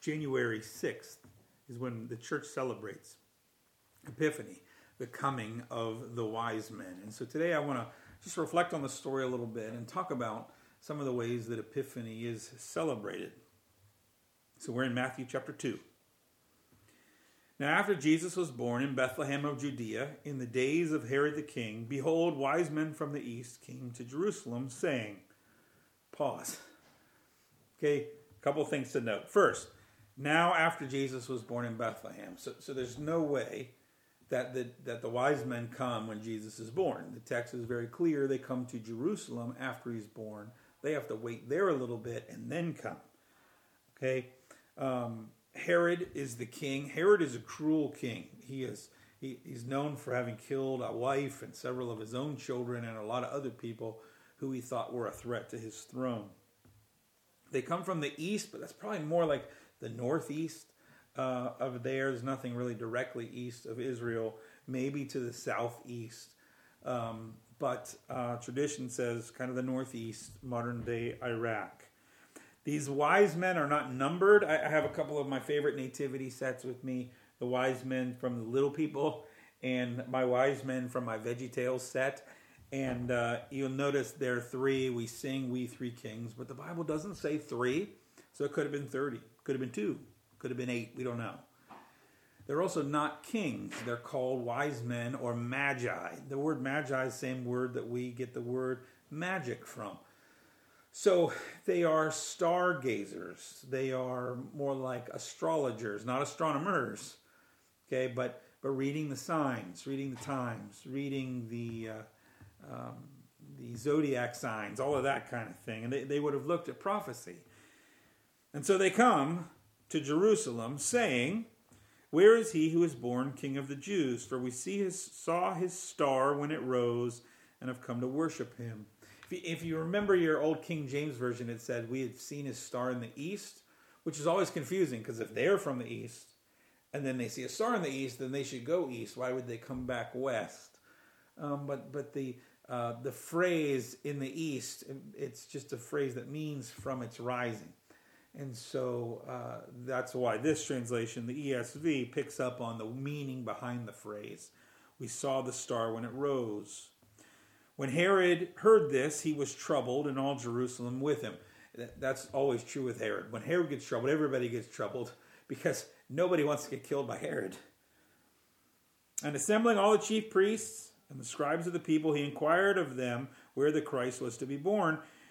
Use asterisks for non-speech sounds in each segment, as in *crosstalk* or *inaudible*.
January 6th is when the church celebrates Epiphany, the coming of the wise men. And so today I want to just reflect on the story a little bit and talk about some of the ways that Epiphany is celebrated. So we're in Matthew chapter 2. Now, after Jesus was born in Bethlehem of Judea, in the days of Herod the king, behold, wise men from the east came to Jerusalem, saying, Pause. Okay, a couple things to note. First, now after Jesus was born in Bethlehem, so, so there's no way that the, that the wise men come when Jesus is born. The text is very clear. They come to Jerusalem after he's born. They have to wait there a little bit and then come. Okay? Um, Herod is the king. Herod is a cruel king. He is he, he's known for having killed a wife and several of his own children and a lot of other people who he thought were a threat to his throne. They come from the east, but that's probably more like the northeast uh, of there. There's nothing really directly east of Israel, maybe to the southeast. Um, but uh, tradition says kind of the northeast, modern day Iraq. These wise men are not numbered. I, have a couple of my favorite nativity sets with me the wise men from the little people and my wise men from my Veggie Tales set. And uh, you'll notice there are three. We sing We Three Kings, but the Bible doesn't say three. So it could have been 30, could have been two, could have been eight. We don't know. They're also not kings. They're called wise men or magi. The word magi is the same word that we get the word magic from. So they are stargazers. They are more like astrologers, not astronomers. Okay, but but reading the signs, reading the times, reading the uh, um, the zodiac signs, all of that kind of thing, and they, they would have looked at prophecy. And so they come to Jerusalem, saying, "Where is he who is born King of the Jews? For we see his saw his star when it rose, and have come to worship him." if you remember your old King James version, it said we had seen his star in the east, which is always confusing because if they're from the east and then they see a star in the east, then they should go east. Why would they come back west? Um, but but the uh, the phrase in the east, it's just a phrase that means from its rising. And so uh, that's why this translation, the ESV, picks up on the meaning behind the phrase. We saw the star when it rose. When Herod heard this, he was troubled, and all Jerusalem with him. That's always true with Herod. When Herod gets troubled, everybody gets troubled *laughs* because nobody wants to get killed by Herod. And assembling all the chief priests and the scribes of the people, he inquired of them where the Christ was to be born.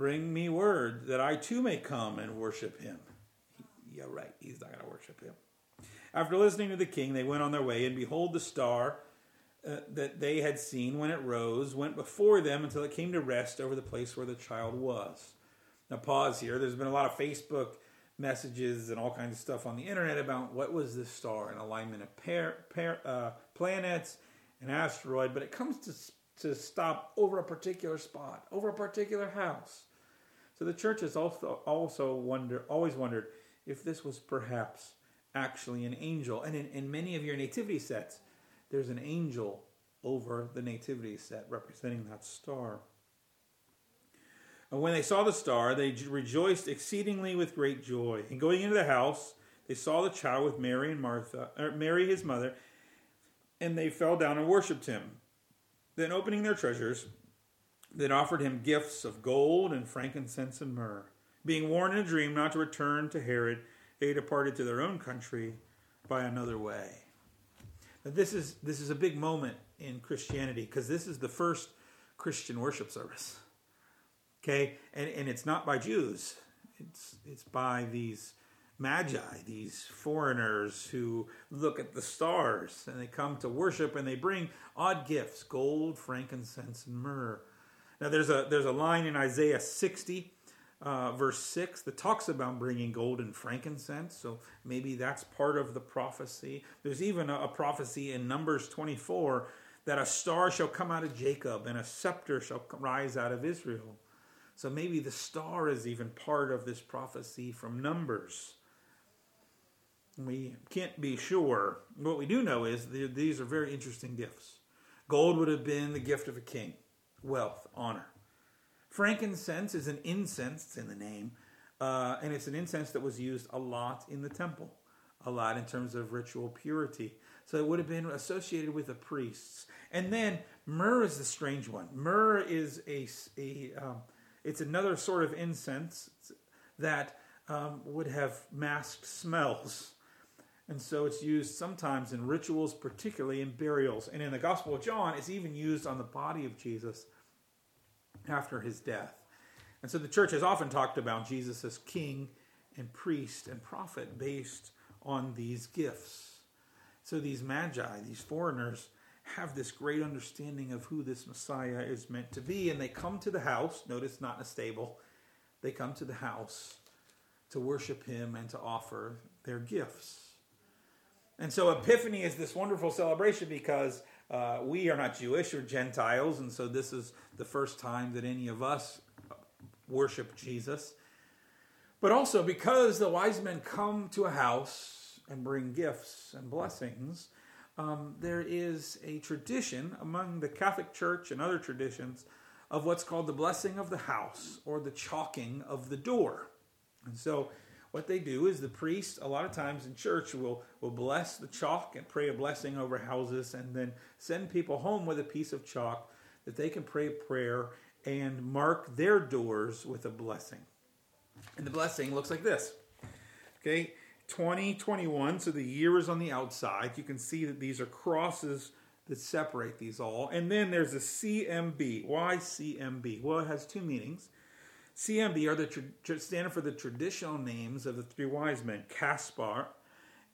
bring me word that I too may come and worship him. Yeah, right, he's not going to worship him. After listening to the king, they went on their way, and behold, the star uh, that they had seen when it rose went before them until it came to rest over the place where the child was. Now, pause here. There's been a lot of Facebook messages and all kinds of stuff on the internet about what was this star, an alignment of pair, pair, uh, planets, an asteroid, but it comes to, to stop over a particular spot, over a particular house. So the church has also also wonder, always wondered if this was perhaps actually an angel. And in, in many of your nativity sets, there's an angel over the nativity set representing that star. And when they saw the star, they rejoiced exceedingly with great joy. And going into the house, they saw the child with Mary and Martha, Mary his mother, and they fell down and worshipped him. Then, opening their treasures, they offered him gifts of gold and frankincense and myrrh. Being warned in a dream not to return to Herod, they departed to their own country by another way this is this is a big moment in Christianity because this is the first Christian worship service. Okay, and and it's not by Jews. It's it's by these magi, these foreigners who look at the stars and they come to worship and they bring odd gifts: gold, frankincense, and myrrh. Now there's a there's a line in Isaiah 60 uh, verse 6 that talks about bringing gold and frankincense. So maybe that's part of the prophecy. There's even a, a prophecy in Numbers 24 that a star shall come out of Jacob and a scepter shall rise out of Israel. So maybe the star is even part of this prophecy from Numbers. We can't be sure. What we do know is these are very interesting gifts. Gold would have been the gift of a king, wealth, honor. Frankincense is an incense, it's in the name, uh, and it's an incense that was used a lot in the temple, a lot in terms of ritual purity. So it would have been associated with the priests. And then myrrh is the strange one. Myrrh is a, a um, it's another sort of incense that um, would have masked smells. And so it's used sometimes in rituals, particularly in burials. And in the Gospel of John, it's even used on the body of Jesus after his death. And so the church has often talked about Jesus as king and priest and prophet based on these gifts. So these magi, these foreigners, have this great understanding of who this Messiah is meant to be. And they come to the house, notice not in a stable, they come to the house to worship him and to offer their gifts. And so Epiphany is this wonderful celebration because uh, we are not Jewish or Gentiles, and so this is the first time that any of us worship Jesus. But also because the wise men come to a house and bring gifts and blessings, um, there is a tradition among the Catholic Church and other traditions of what's called the blessing of the house or the chalking of the door. And so, what they do is the priest, a lot of times in church, will, will bless the chalk and pray a blessing over houses and then send people home with a piece of chalk that they can pray a prayer and mark their doors with a blessing. And the blessing looks like this. Okay, 2021, so the year is on the outside. You can see that these are crosses that separate these all. And then there's a CMB. Why CMB? Well, it has two meanings. CMB are the tra- stand for the traditional names of the three wise men: Caspar,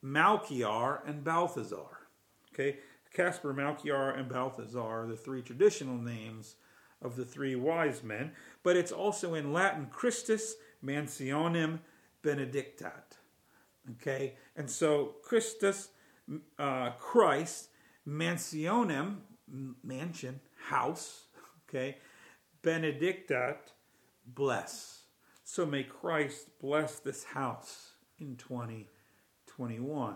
Melchior, and Balthazar. Okay, Caspar, Melchior, and Balthazar are the three traditional names of the three wise men. But it's also in Latin Christus Mansionem Benedictat. Okay, and so Christus, uh, Christ, mansionem, mansion, house, okay, benedictat, bless. So may Christ bless this house in 2021.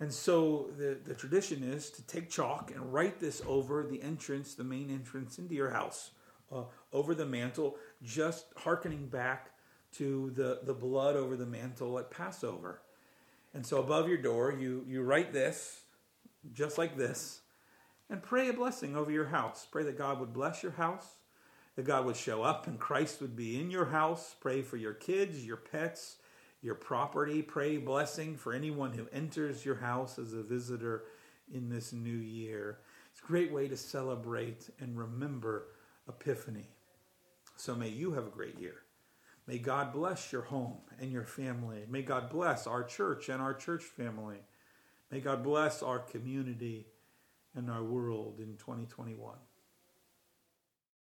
And so the, the tradition is to take chalk and write this over the entrance, the main entrance into your house, uh, over the mantle, just hearkening back to the, the blood over the mantle at Passover. And so above your door, you, you write this, just like this, and pray a blessing over your house. Pray that God would bless your house, that God would show up and Christ would be in your house. Pray for your kids, your pets, your property. Pray blessing for anyone who enters your house as a visitor in this new year. It's a great way to celebrate and remember Epiphany. So may you have a great year. May God bless your home and your family. May God bless our church and our church family. May God bless our community and our world in 2021.